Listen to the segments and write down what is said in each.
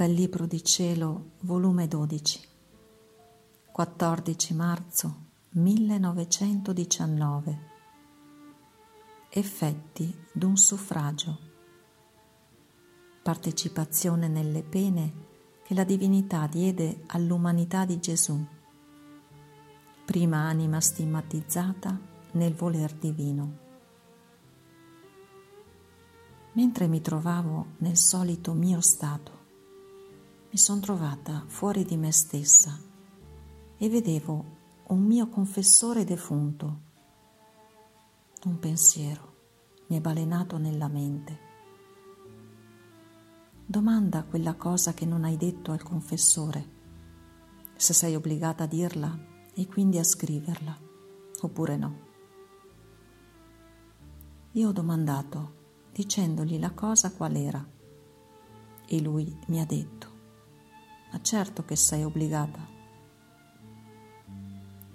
Dal Libro di Cielo, volume 12, 14 marzo 1919. Effetti d'un suffragio. Partecipazione nelle pene che la divinità diede all'umanità di Gesù. Prima anima stigmatizzata nel voler divino. Mentre mi trovavo nel solito mio stato, mi sono trovata fuori di me stessa e vedevo un mio confessore defunto. Un pensiero mi è balenato nella mente. Domanda quella cosa che non hai detto al confessore, se sei obbligata a dirla e quindi a scriverla, oppure no. Io ho domandato dicendogli la cosa qual era e lui mi ha detto ma certo che sei obbligata.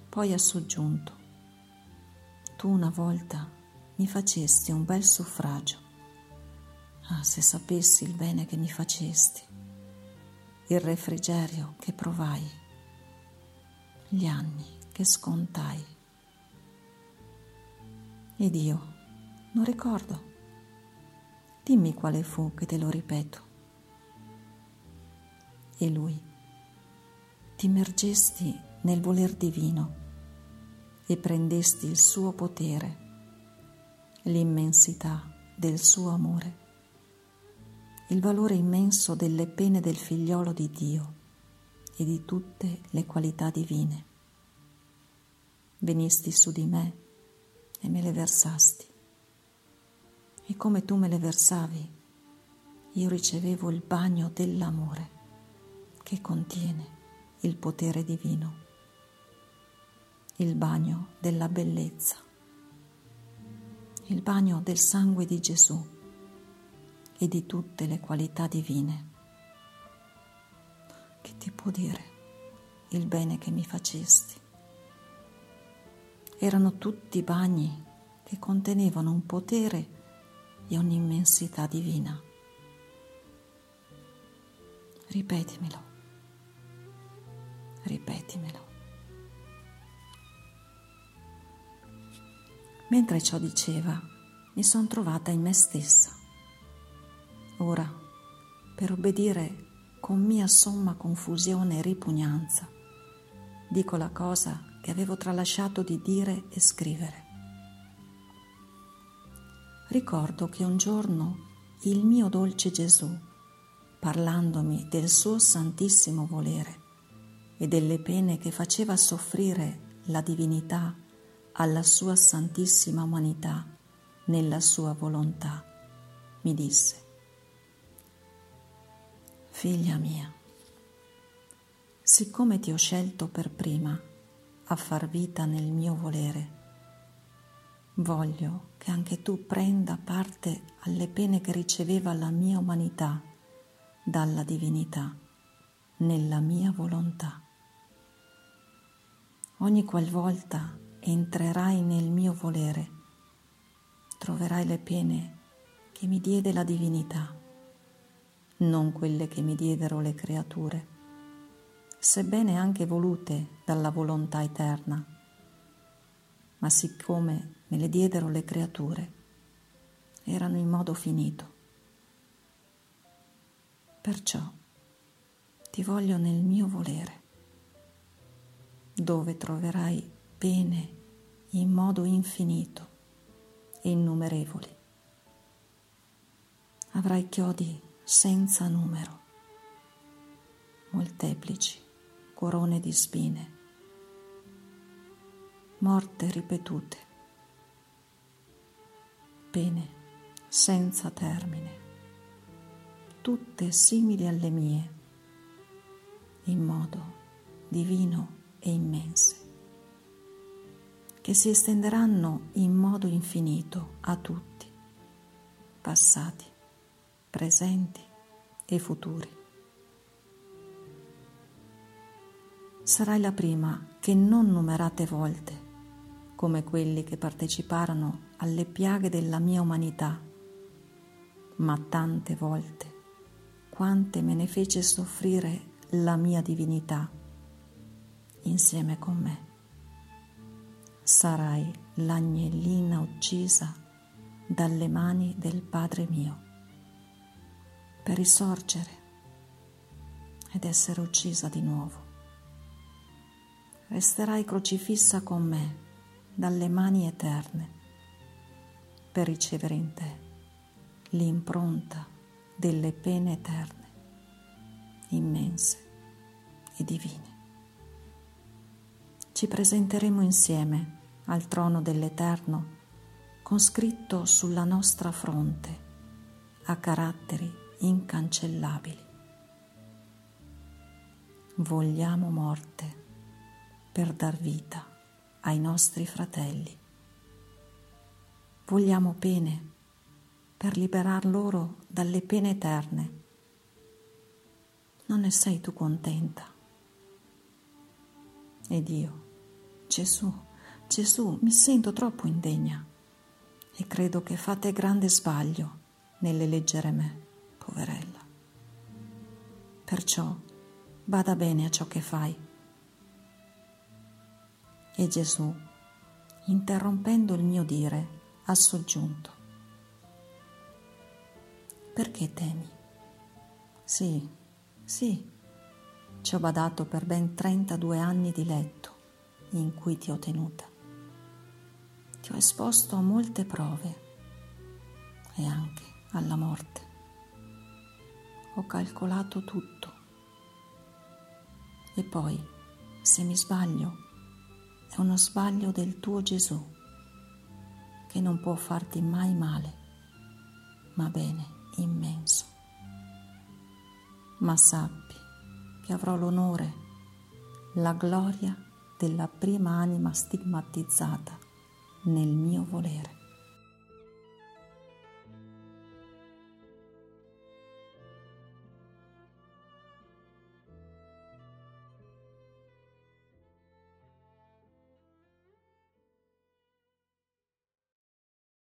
Poi ha soggiunto, tu una volta mi facesti un bel suffragio. Ah, se sapessi il bene che mi facesti, il refrigerio che provai, gli anni che scontai. Ed io non ricordo. Dimmi quale fu che te lo ripeto e lui. Ti immergesti nel voler divino e prendesti il suo potere, l'immensità del suo amore, il valore immenso delle pene del figliolo di Dio e di tutte le qualità divine. Venisti su di me e me le versasti. E come tu me le versavi, io ricevevo il bagno dell'amore che contiene il potere divino, il bagno della bellezza, il bagno del sangue di Gesù e di tutte le qualità divine. Che ti può dire il bene che mi facesti? Erano tutti bagni che contenevano un potere e un'immensità divina. Ripetimelo ripetimelo. Mentre ciò diceva, mi sono trovata in me stessa. Ora, per obbedire con mia somma confusione e ripugnanza, dico la cosa che avevo tralasciato di dire e scrivere. Ricordo che un giorno il mio dolce Gesù, parlandomi del suo santissimo volere, e delle pene che faceva soffrire la divinità alla sua santissima umanità nella sua volontà, mi disse, Figlia mia, siccome ti ho scelto per prima a far vita nel mio volere, voglio che anche tu prenda parte alle pene che riceveva la mia umanità dalla divinità nella mia volontà. Ogni qualvolta entrerai nel mio volere, troverai le pene che mi diede la divinità, non quelle che mi diedero le creature, sebbene anche volute dalla volontà eterna. Ma siccome me le diedero le creature, erano in modo finito. Perciò ti voglio nel mio volere dove troverai pene in modo infinito e innumerevoli. Avrai chiodi senza numero, molteplici corone di spine, morte ripetute, pene senza termine, tutte simili alle mie, in modo divino e immense, che si estenderanno in modo infinito a tutti, passati, presenti e futuri. Sarai la prima che non numerate volte, come quelli che parteciparono alle piaghe della mia umanità, ma tante volte, quante me ne fece soffrire la mia divinità insieme con me. Sarai l'agnellina uccisa dalle mani del Padre mio per risorgere ed essere uccisa di nuovo. Resterai crocifissa con me dalle mani eterne per ricevere in te l'impronta delle pene eterne, immense e divine. Ci presenteremo insieme al trono dell'Eterno con scritto sulla nostra fronte a caratteri incancellabili. Vogliamo morte per dar vita ai nostri fratelli. Vogliamo pene per liberar loro dalle pene eterne. Non ne sei tu contenta? Ed io, Gesù, Gesù, mi sento troppo indegna e credo che fate grande sbaglio nell'eleggere me, poverella. Perciò bada bene a ciò che fai. E Gesù, interrompendo il mio dire, ha soggiunto. Perché temi? Sì, sì, ci ho badato per ben 32 anni di letto in cui ti ho tenuta. Ti ho esposto a molte prove e anche alla morte. Ho calcolato tutto. E poi, se mi sbaglio, è uno sbaglio del tuo Gesù, che non può farti mai male, ma bene immenso. Ma sappi che avrò l'onore, la gloria della prima anima stigmatizzata nel mio volere.